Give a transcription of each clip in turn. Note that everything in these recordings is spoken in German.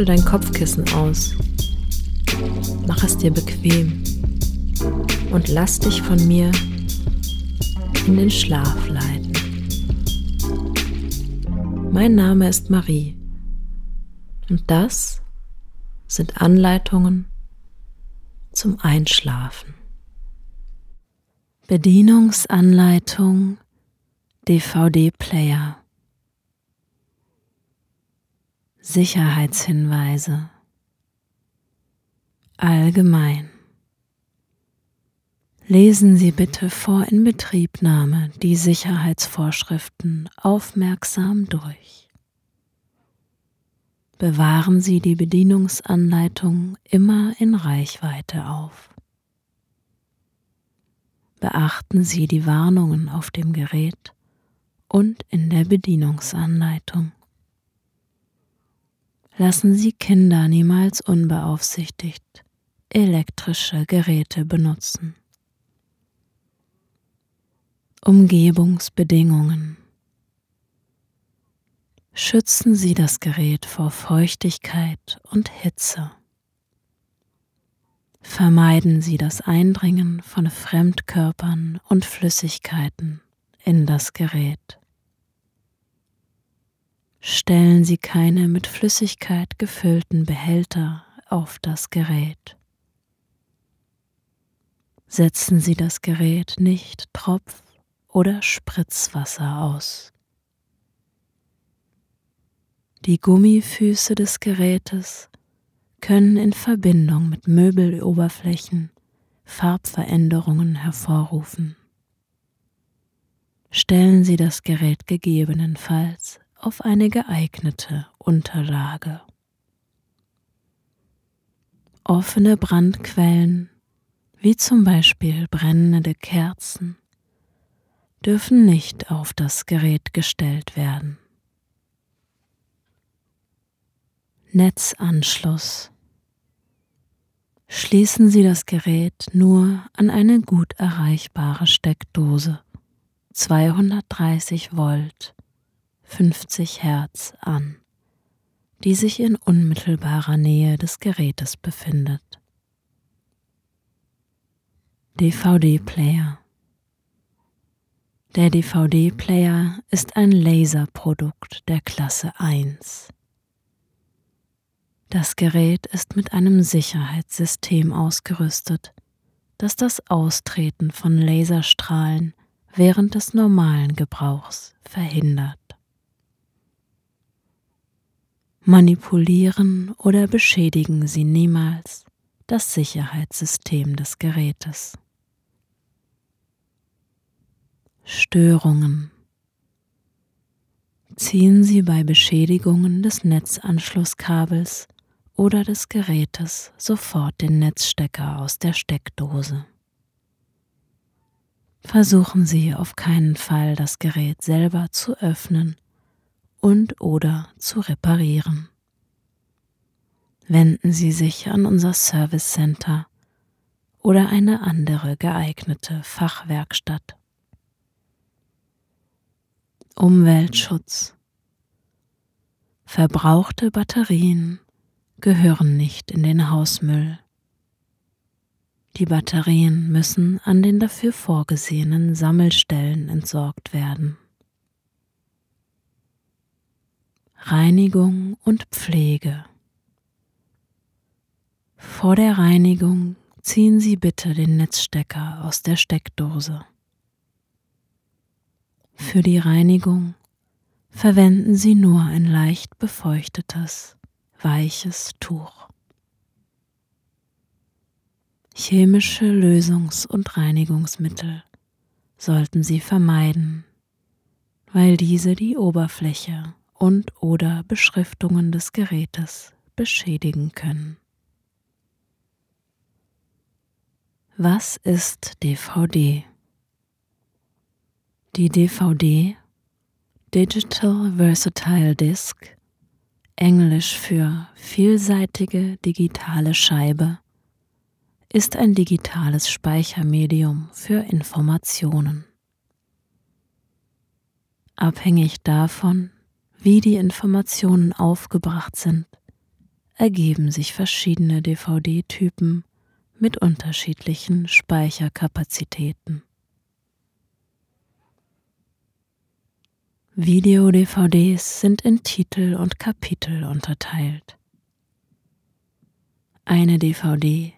Schüttel dein Kopfkissen aus. Mach es dir bequem und lass dich von mir in den Schlaf leiten. Mein Name ist Marie und das sind Anleitungen zum Einschlafen. Bedienungsanleitung DVD-Player Sicherheitshinweise Allgemein Lesen Sie bitte vor Inbetriebnahme die Sicherheitsvorschriften aufmerksam durch. Bewahren Sie die Bedienungsanleitung immer in Reichweite auf. Beachten Sie die Warnungen auf dem Gerät und in der Bedienungsanleitung. Lassen Sie Kinder niemals unbeaufsichtigt elektrische Geräte benutzen. Umgebungsbedingungen. Schützen Sie das Gerät vor Feuchtigkeit und Hitze. Vermeiden Sie das Eindringen von Fremdkörpern und Flüssigkeiten in das Gerät. Stellen Sie keine mit Flüssigkeit gefüllten Behälter auf das Gerät. Setzen Sie das Gerät nicht tropf- oder Spritzwasser aus. Die Gummifüße des Gerätes können in Verbindung mit Möbeloberflächen Farbveränderungen hervorrufen. Stellen Sie das Gerät gegebenenfalls auf eine geeignete Unterlage. Offene Brandquellen, wie zum Beispiel brennende Kerzen, dürfen nicht auf das Gerät gestellt werden. Netzanschluss. Schließen Sie das Gerät nur an eine gut erreichbare Steckdose 230 Volt 50 Hertz an, die sich in unmittelbarer Nähe des Gerätes befindet. DVD-Player der DVD-Player ist ein Laserprodukt der Klasse 1. Das Gerät ist mit einem Sicherheitssystem ausgerüstet, das das Austreten von Laserstrahlen während des normalen Gebrauchs verhindert. Manipulieren oder beschädigen Sie niemals das Sicherheitssystem des Gerätes. Störungen. Ziehen Sie bei Beschädigungen des Netzanschlusskabels oder des Gerätes sofort den Netzstecker aus der Steckdose. Versuchen Sie auf keinen Fall das Gerät selber zu öffnen und oder zu reparieren. Wenden Sie sich an unser Service Center oder eine andere geeignete Fachwerkstatt. Umweltschutz. Verbrauchte Batterien gehören nicht in den Hausmüll. Die Batterien müssen an den dafür vorgesehenen Sammelstellen entsorgt werden. Reinigung und Pflege. Vor der Reinigung ziehen Sie bitte den Netzstecker aus der Steckdose. Für die Reinigung verwenden Sie nur ein leicht befeuchtetes, weiches Tuch. Chemische Lösungs- und Reinigungsmittel sollten Sie vermeiden, weil diese die Oberfläche und oder Beschriftungen des Gerätes beschädigen können. Was ist DVD? Die DVD Digital Versatile Disc, englisch für vielseitige digitale Scheibe, ist ein digitales Speichermedium für Informationen. Abhängig davon, wie die Informationen aufgebracht sind, ergeben sich verschiedene DVD-Typen mit unterschiedlichen Speicherkapazitäten. Video-DVDs sind in Titel und Kapitel unterteilt. Eine DVD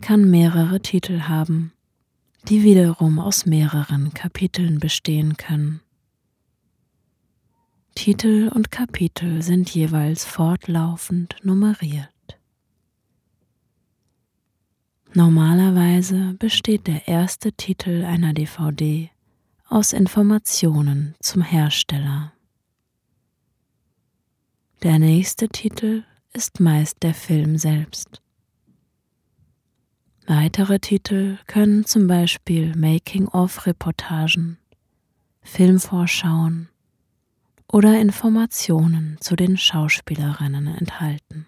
kann mehrere Titel haben, die wiederum aus mehreren Kapiteln bestehen können. Titel und Kapitel sind jeweils fortlaufend nummeriert. Normalerweise besteht der erste Titel einer DVD aus Informationen zum Hersteller. Der nächste Titel ist meist der Film selbst. Weitere Titel können zum Beispiel Making-of-Reportagen, Filmvorschauen oder Informationen zu den Schauspielerinnen enthalten.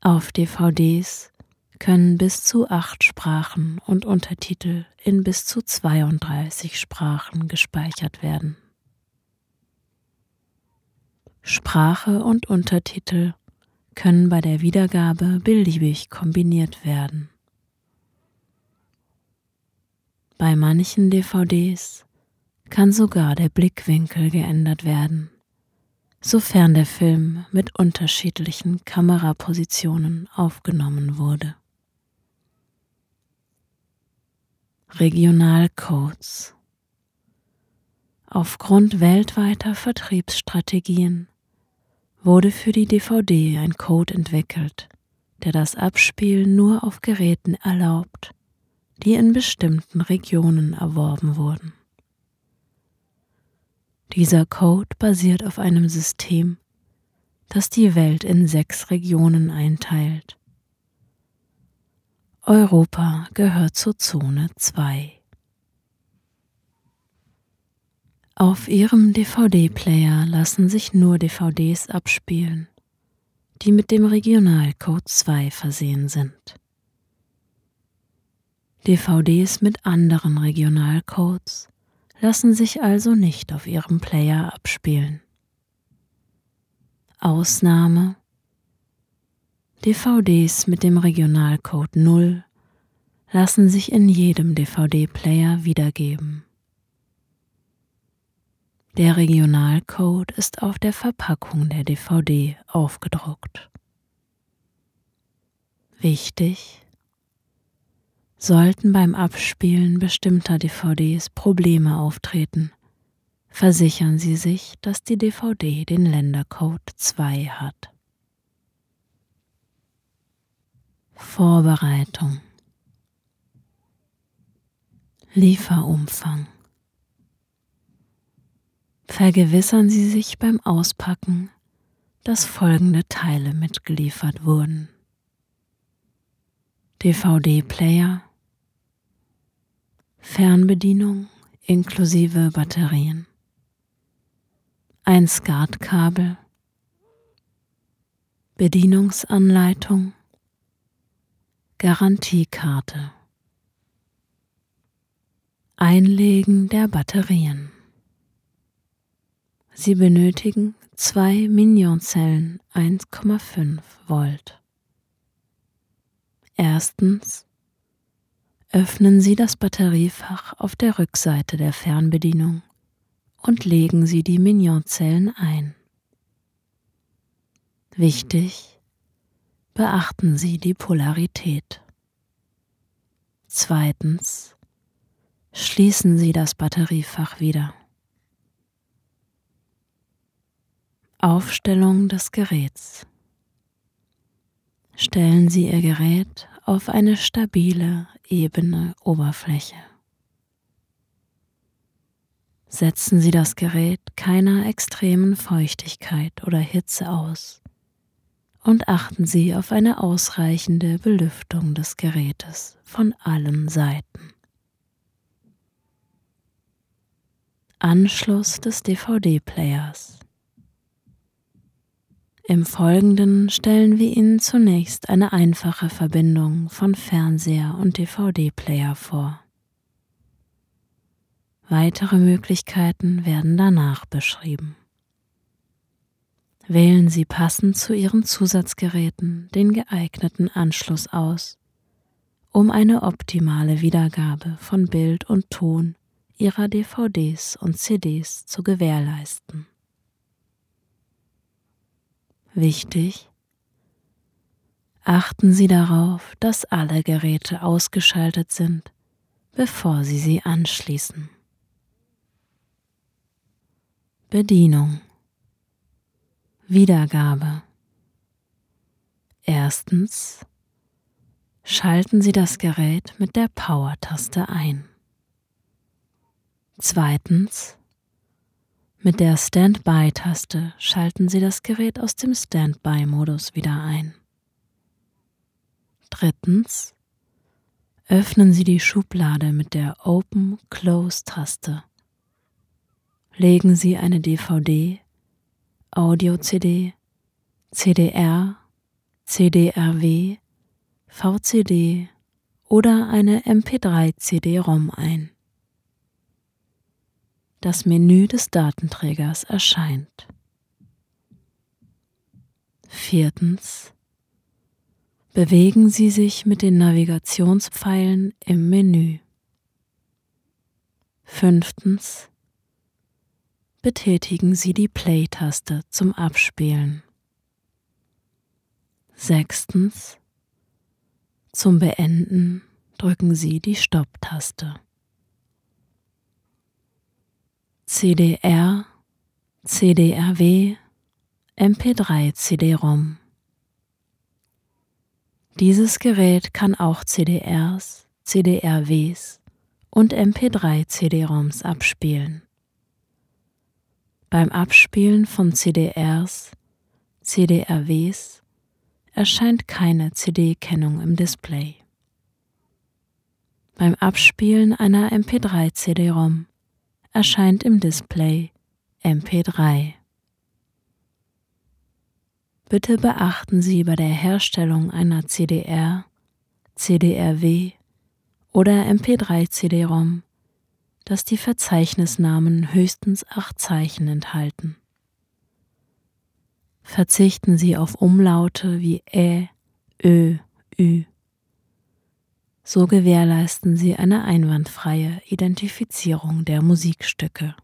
Auf DVDs können bis zu acht Sprachen und Untertitel in bis zu 32 Sprachen gespeichert werden. Sprache und Untertitel können bei der Wiedergabe beliebig kombiniert werden. Bei manchen DVDs kann sogar der Blickwinkel geändert werden, sofern der Film mit unterschiedlichen Kamerapositionen aufgenommen wurde. Regionalcodes Aufgrund weltweiter Vertriebsstrategien wurde für die DVD ein Code entwickelt, der das Abspielen nur auf Geräten erlaubt, die in bestimmten Regionen erworben wurden. Dieser Code basiert auf einem System, das die Welt in sechs Regionen einteilt. Europa gehört zur Zone 2. Auf ihrem DVD-Player lassen sich nur DVDs abspielen, die mit dem Regionalcode 2 versehen sind. DVDs mit anderen Regionalcodes lassen sich also nicht auf ihrem Player abspielen. Ausnahme DVDs mit dem Regionalcode 0 lassen sich in jedem DVD-Player wiedergeben. Der Regionalcode ist auf der Verpackung der DVD aufgedruckt. Wichtig, sollten beim Abspielen bestimmter DVDs Probleme auftreten, versichern Sie sich, dass die DVD den Ländercode 2 hat. Vorbereitung Lieferumfang vergewissern Sie sich beim Auspacken, dass folgende Teile mitgeliefert wurden. DVD-Player, Fernbedienung inklusive Batterien, ein SCART-Kabel, Bedienungsanleitung, Garantiekarte, Einlegen der Batterien. Sie benötigen zwei Minionzellen 1,5 Volt. Erstens öffnen Sie das Batteriefach auf der Rückseite der Fernbedienung und legen Sie die Minionzellen ein. Wichtig, beachten Sie die Polarität. Zweitens schließen Sie das Batteriefach wieder. Aufstellung des Geräts. Stellen Sie Ihr Gerät auf eine stabile, ebene Oberfläche. Setzen Sie das Gerät keiner extremen Feuchtigkeit oder Hitze aus und achten Sie auf eine ausreichende Belüftung des Gerätes von allen Seiten. Anschluss des DVD-Players im Folgenden stellen wir Ihnen zunächst eine einfache Verbindung von Fernseher und DVD-Player vor. Weitere Möglichkeiten werden danach beschrieben. Wählen Sie passend zu Ihren Zusatzgeräten den geeigneten Anschluss aus, um eine optimale Wiedergabe von Bild und Ton Ihrer DVDs und CDs zu gewährleisten. Wichtig, achten Sie darauf, dass alle Geräte ausgeschaltet sind, bevor Sie sie anschließen. Bedienung Wiedergabe Erstens schalten Sie das Gerät mit der Power-Taste ein. Zweitens mit der Standby-Taste schalten Sie das Gerät aus dem Standby-Modus wieder ein. Drittens. Öffnen Sie die Schublade mit der Open-Close-Taste. Legen Sie eine DVD, Audio-CD, CDR, CDRW, VCD oder eine MP3-CD-ROM ein das Menü des Datenträgers erscheint. Viertens. Bewegen Sie sich mit den Navigationspfeilen im Menü. Fünftens. Betätigen Sie die Play-Taste zum Abspielen. Sechstens. Zum Beenden drücken Sie die Stopp-Taste. CDR, CDRW, MP3 CD-ROM. Dieses Gerät kann auch CDRs, CDRWs und MP3 CD-ROMs abspielen. Beim Abspielen von CDRs, CDRWs erscheint keine CD-Kennung im Display. Beim Abspielen einer MP3 CD-ROM erscheint im Display MP3. Bitte beachten Sie bei der Herstellung einer CDR, CDRW oder MP3-CD-ROM, dass die Verzeichnisnamen höchstens acht Zeichen enthalten. Verzichten Sie auf Umlaute wie Ä, Ö, Ü. So gewährleisten sie eine einwandfreie Identifizierung der Musikstücke.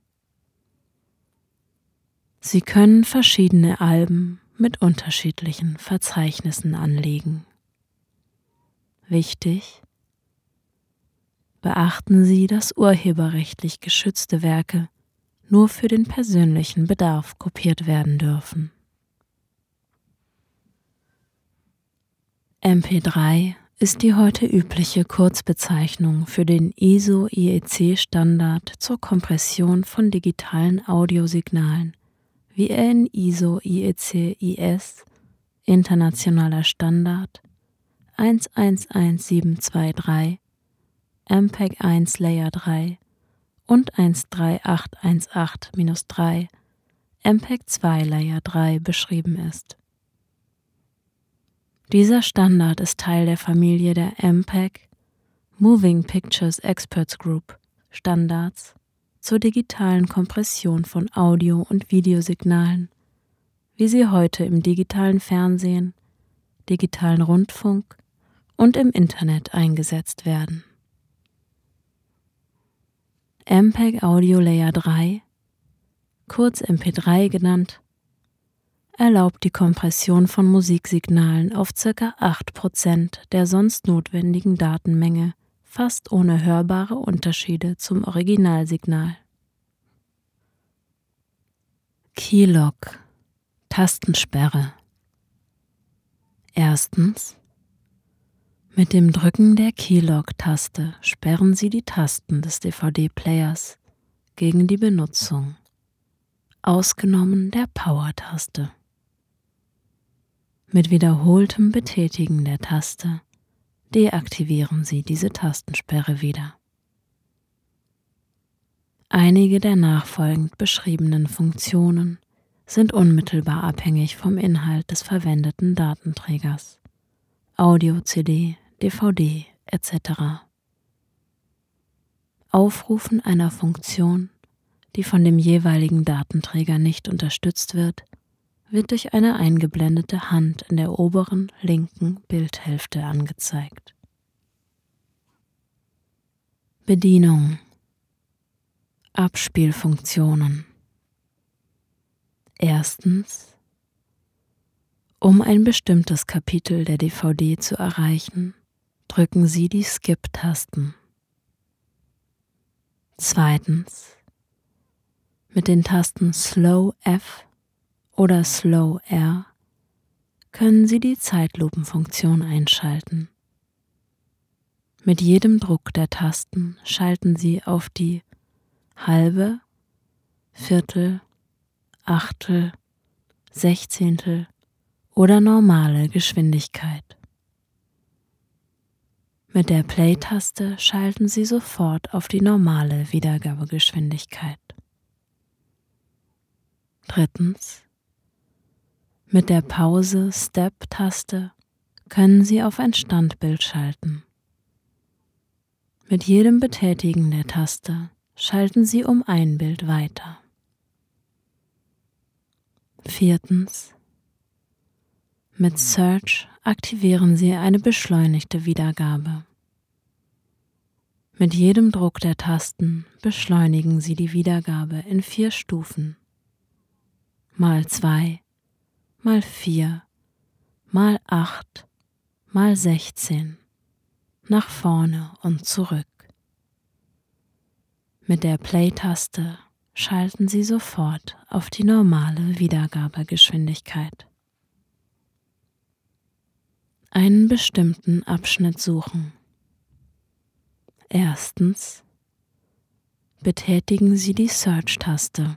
Sie können verschiedene Alben mit unterschiedlichen Verzeichnissen anlegen. Wichtig, beachten Sie, dass urheberrechtlich geschützte Werke nur für den persönlichen Bedarf kopiert werden dürfen. MP3 ist die heute übliche Kurzbezeichnung für den ISO-IEC-Standard zur Kompression von digitalen Audiosignalen, wie er in ISO-IEC-IS internationaler Standard 111723, MPEG 1 Layer 3 und 13818-3 MPEG 2 Layer 3 beschrieben ist. Dieser Standard ist Teil der Familie der MPEG Moving Pictures Experts Group Standards zur digitalen Kompression von Audio- und Videosignalen, wie sie heute im digitalen Fernsehen, digitalen Rundfunk und im Internet eingesetzt werden. MPEG Audio Layer 3, kurz MP3 genannt, erlaubt die Kompression von Musiksignalen auf ca. 8% der sonst notwendigen Datenmenge fast ohne hörbare Unterschiede zum Originalsignal. Keylog Tastensperre Erstens mit dem Drücken der Keylog-Taste sperren Sie die Tasten des DVD-Players gegen die Benutzung, ausgenommen der Power-Taste. Mit wiederholtem Betätigen der Taste deaktivieren Sie diese Tastensperre wieder. Einige der nachfolgend beschriebenen Funktionen sind unmittelbar abhängig vom Inhalt des verwendeten Datenträgers, Audio, CD, DVD etc. Aufrufen einer Funktion, die von dem jeweiligen Datenträger nicht unterstützt wird, wird durch eine eingeblendete Hand in der oberen linken Bildhälfte angezeigt. Bedienung Abspielfunktionen Erstens Um ein bestimmtes Kapitel der DVD zu erreichen, drücken Sie die Skip-Tasten. Zweitens mit den Tasten Slow F oder Slow R können Sie die Zeitlupenfunktion einschalten. Mit jedem Druck der Tasten schalten Sie auf die halbe, Viertel, Achtel, Sechzehntel oder normale Geschwindigkeit. Mit der Play-Taste schalten Sie sofort auf die normale Wiedergabegeschwindigkeit. Drittens. Mit der Pause-Step-Taste können Sie auf ein Standbild schalten. Mit jedem Betätigen der Taste schalten Sie um ein Bild weiter. Viertens. Mit Search aktivieren Sie eine beschleunigte Wiedergabe. Mit jedem Druck der Tasten beschleunigen Sie die Wiedergabe in vier Stufen mal zwei, mal vier, mal acht, mal sechzehn, nach vorne und zurück. Mit der Play-Taste schalten Sie sofort auf die normale Wiedergabegeschwindigkeit. Einen bestimmten Abschnitt suchen. Erstens betätigen Sie die Search-Taste.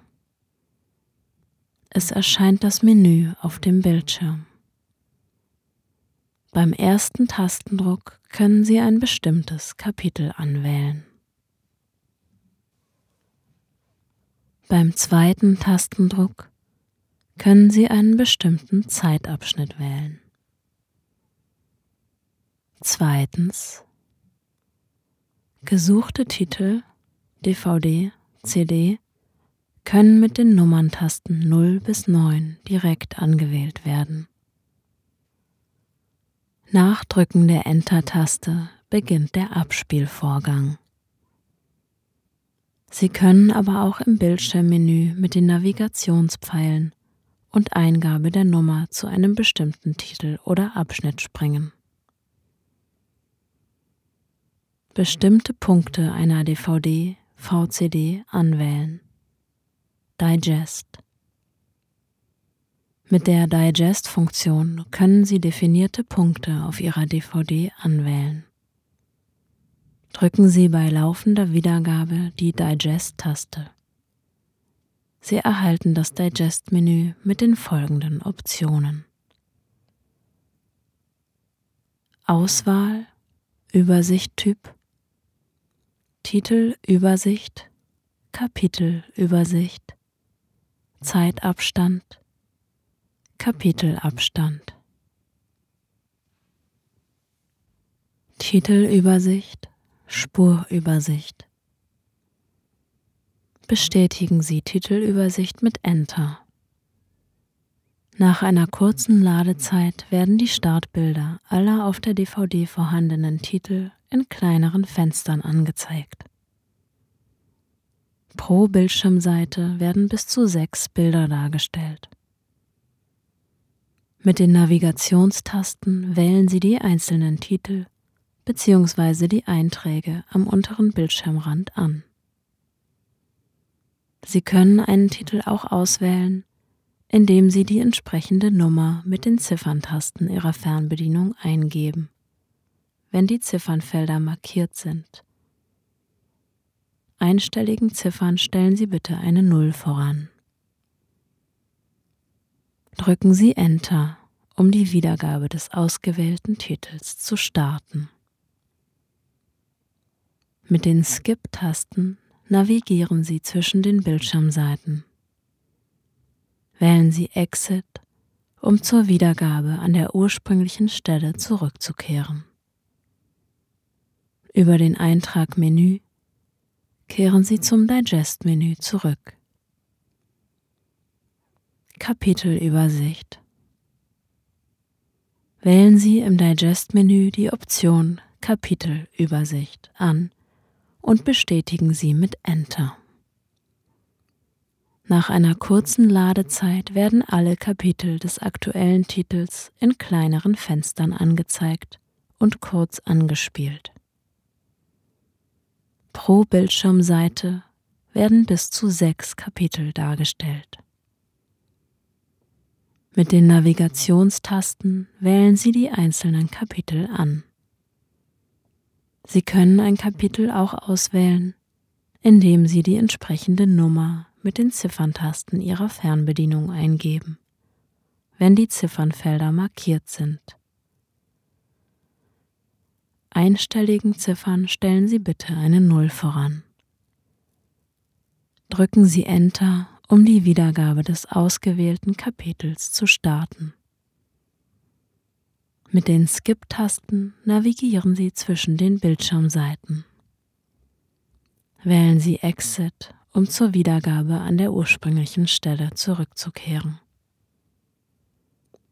Es erscheint das Menü auf dem Bildschirm. Beim ersten Tastendruck können Sie ein bestimmtes Kapitel anwählen. Beim zweiten Tastendruck können Sie einen bestimmten Zeitabschnitt wählen. Zweitens Gesuchte Titel DVD, CD können mit den Nummerntasten 0 bis 9 direkt angewählt werden. Nach Drücken der Enter-Taste beginnt der Abspielvorgang. Sie können aber auch im Bildschirmmenü mit den Navigationspfeilen und Eingabe der Nummer zu einem bestimmten Titel oder Abschnitt springen. Bestimmte Punkte einer DVD, VCD anwählen. Digest. Mit der Digest-Funktion können Sie definierte Punkte auf Ihrer DVD anwählen. Drücken Sie bei laufender Wiedergabe die Digest-Taste. Sie erhalten das Digest-Menü mit den folgenden Optionen. Auswahl, Übersichttyp, Titelübersicht, Kapitelübersicht, Zeitabstand, Kapitelabstand. Titelübersicht, Spurübersicht. Bestätigen Sie Titelübersicht mit Enter. Nach einer kurzen Ladezeit werden die Startbilder aller auf der DVD vorhandenen Titel in kleineren Fenstern angezeigt. Pro Bildschirmseite werden bis zu sechs Bilder dargestellt. Mit den Navigationstasten wählen Sie die einzelnen Titel bzw. die Einträge am unteren Bildschirmrand an. Sie können einen Titel auch auswählen, indem Sie die entsprechende Nummer mit den Zifferntasten Ihrer Fernbedienung eingeben, wenn die Ziffernfelder markiert sind einstelligen Ziffern stellen Sie bitte eine Null voran. Drücken Sie Enter, um die Wiedergabe des ausgewählten Titels zu starten. Mit den Skip-Tasten navigieren Sie zwischen den Bildschirmseiten. Wählen Sie Exit, um zur Wiedergabe an der ursprünglichen Stelle zurückzukehren. Über den Eintrag Menü kehren Sie zum Digest-Menü zurück. Kapitelübersicht. Wählen Sie im Digest-Menü die Option Kapitelübersicht an und bestätigen Sie mit Enter. Nach einer kurzen Ladezeit werden alle Kapitel des aktuellen Titels in kleineren Fenstern angezeigt und kurz angespielt. Pro Bildschirmseite werden bis zu sechs Kapitel dargestellt. Mit den Navigationstasten wählen Sie die einzelnen Kapitel an. Sie können ein Kapitel auch auswählen, indem Sie die entsprechende Nummer mit den Zifferntasten Ihrer Fernbedienung eingeben, wenn die Ziffernfelder markiert sind. Einstelligen Ziffern stellen Sie bitte eine Null voran. Drücken Sie Enter, um die Wiedergabe des ausgewählten Kapitels zu starten. Mit den Skip-Tasten navigieren Sie zwischen den Bildschirmseiten. Wählen Sie Exit, um zur Wiedergabe an der ursprünglichen Stelle zurückzukehren.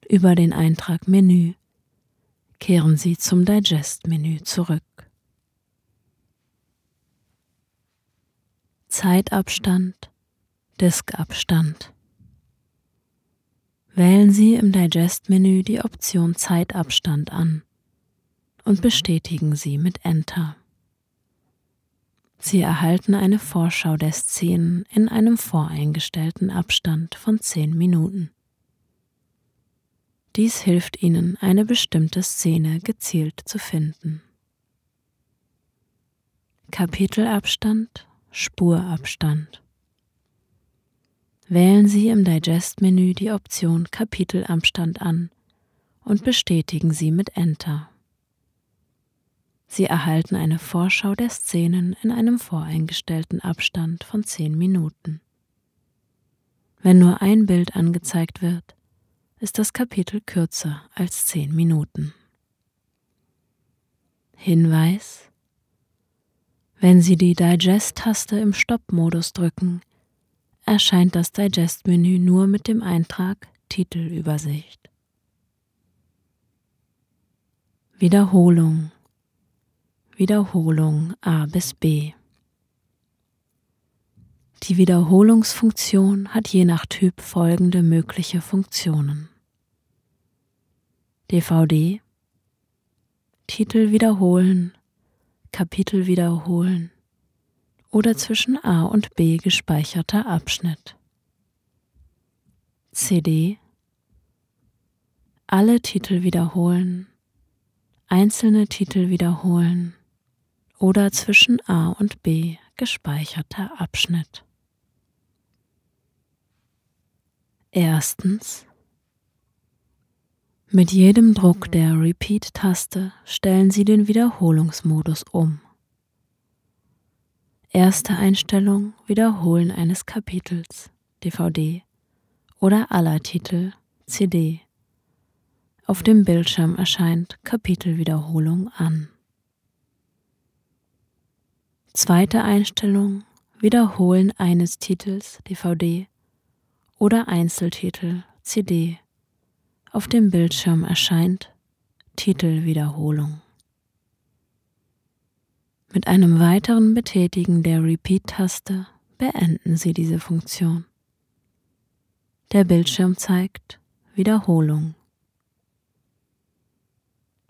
Über den Eintrag Menü kehren Sie zum Digest-Menü zurück. Zeitabstand, Diskabstand. Wählen Sie im Digest-Menü die Option Zeitabstand an und bestätigen Sie mit Enter. Sie erhalten eine Vorschau der Szenen in einem voreingestellten Abstand von 10 Minuten. Dies hilft Ihnen, eine bestimmte Szene gezielt zu finden. Kapitelabstand, Spurabstand. Wählen Sie im Digest-Menü die Option Kapitelabstand an und bestätigen Sie mit Enter. Sie erhalten eine Vorschau der Szenen in einem voreingestellten Abstand von 10 Minuten. Wenn nur ein Bild angezeigt wird, ist das Kapitel kürzer als 10 Minuten. Hinweis Wenn Sie die Digest-Taste im Stopp-Modus drücken, erscheint das Digest-Menü nur mit dem Eintrag Titelübersicht. Wiederholung Wiederholung A bis B Die Wiederholungsfunktion hat je nach Typ folgende mögliche Funktionen. DVD Titel wiederholen, Kapitel wiederholen, oder zwischen A und B gespeicherter Abschnitt. CD alle Titel wiederholen, einzelne Titel wiederholen oder zwischen A und B gespeicherter Abschnitt. Erstens. Mit jedem Druck der Repeat-Taste stellen Sie den Wiederholungsmodus um. Erste Einstellung Wiederholen eines Kapitels DVD oder aller Titel CD. Auf dem Bildschirm erscheint Kapitelwiederholung an. Zweite Einstellung Wiederholen eines Titels DVD oder Einzeltitel CD. Auf dem Bildschirm erscheint Titelwiederholung. Mit einem weiteren Betätigen der Repeat-Taste beenden Sie diese Funktion. Der Bildschirm zeigt Wiederholung.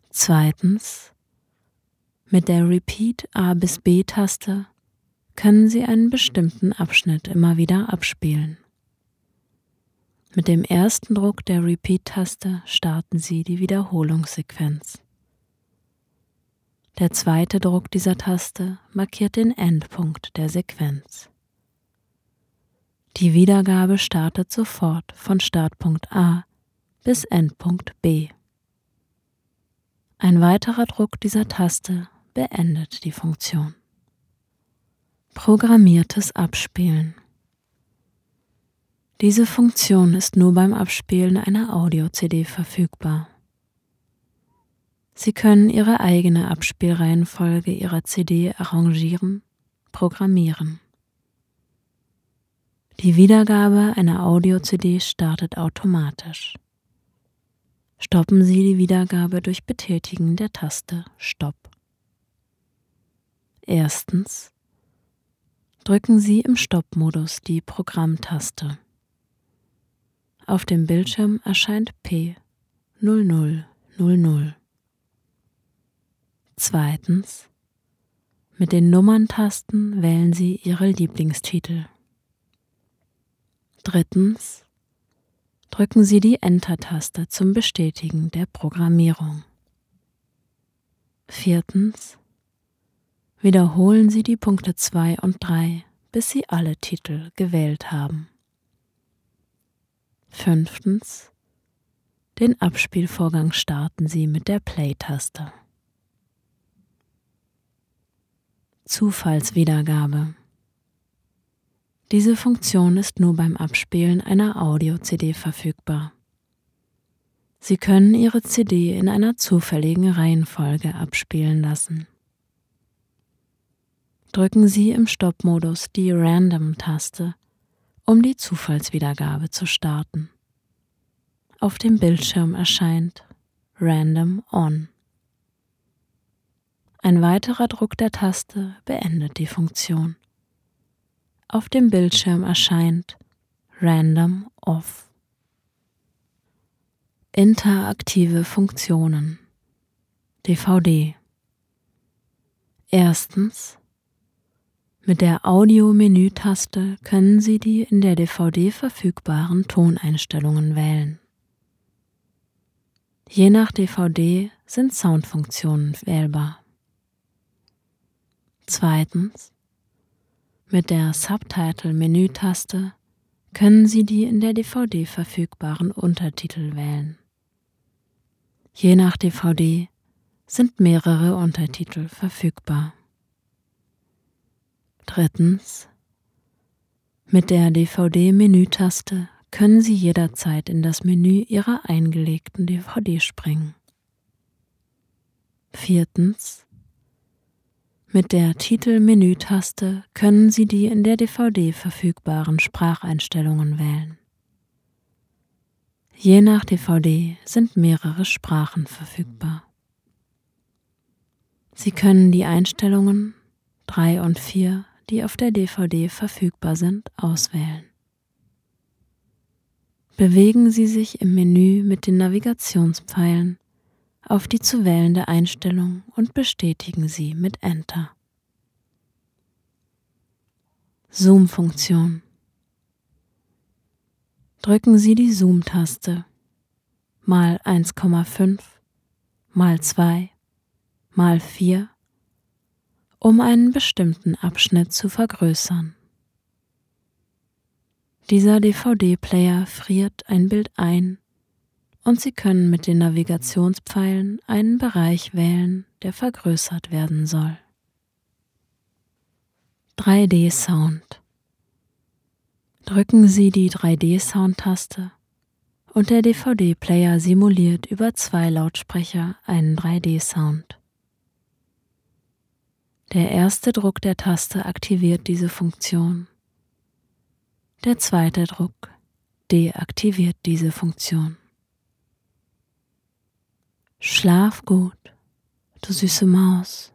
Zweitens, mit der Repeat A bis B-Taste können Sie einen bestimmten Abschnitt immer wieder abspielen. Mit dem ersten Druck der Repeat-Taste starten Sie die Wiederholungssequenz. Der zweite Druck dieser Taste markiert den Endpunkt der Sequenz. Die Wiedergabe startet sofort von Startpunkt A bis Endpunkt B. Ein weiterer Druck dieser Taste beendet die Funktion. Programmiertes Abspielen. Diese Funktion ist nur beim Abspielen einer Audio-CD verfügbar. Sie können Ihre eigene Abspielreihenfolge Ihrer CD arrangieren, programmieren. Die Wiedergabe einer Audio-CD startet automatisch. Stoppen Sie die Wiedergabe durch Betätigen der Taste Stopp. Erstens drücken Sie im Stoppmodus die Programmtaste. Auf dem Bildschirm erscheint P 0000. Zweitens mit den Nummerntasten wählen Sie Ihre Lieblingstitel. Drittens drücken Sie die Enter-Taste zum Bestätigen der Programmierung. Viertens wiederholen Sie die Punkte 2 und 3, bis Sie alle Titel gewählt haben. Fünftens den Abspielvorgang starten Sie mit der Play-Taste. Zufallswiedergabe. Diese Funktion ist nur beim Abspielen einer Audio-CD verfügbar. Sie können Ihre CD in einer zufälligen Reihenfolge abspielen lassen. Drücken Sie im Stoppmodus die Random-Taste, um die Zufallswiedergabe zu starten. Auf dem Bildschirm erscheint Random On. Ein weiterer Druck der Taste beendet die Funktion. Auf dem Bildschirm erscheint Random Off. Interaktive Funktionen DVD Erstens mit der Audio-Menü-Taste können Sie die in der DVD verfügbaren Toneinstellungen wählen. Je nach DVD sind Soundfunktionen wählbar. Zweitens. Mit der Subtitle-Menü-Taste können Sie die in der DVD verfügbaren Untertitel wählen. Je nach DVD sind mehrere Untertitel verfügbar. Drittens. Mit der DVD-Menü-Taste können Sie jederzeit in das Menü Ihrer eingelegten DVD springen. Viertens. Mit der Titel-Menü-Taste können Sie die in der DVD verfügbaren Spracheinstellungen wählen. Je nach DVD sind mehrere Sprachen verfügbar. Sie können die Einstellungen 3 und 4, die auf der DVD verfügbar sind, auswählen. Bewegen Sie sich im Menü mit den Navigationspfeilen auf die zu wählende Einstellung und bestätigen sie mit Enter. Zoom-Funktion. Drücken Sie die Zoom-Taste mal 1,5 mal 2 mal 4, um einen bestimmten Abschnitt zu vergrößern. Dieser DVD-Player friert ein Bild ein und Sie können mit den Navigationspfeilen einen Bereich wählen, der vergrößert werden soll. 3D-Sound. Drücken Sie die 3D-Sound-Taste und der DVD-Player simuliert über zwei Lautsprecher einen 3D-Sound. Der erste Druck der Taste aktiviert diese Funktion. Der zweite Druck deaktiviert diese Funktion. Schlaf gut, du süße Maus.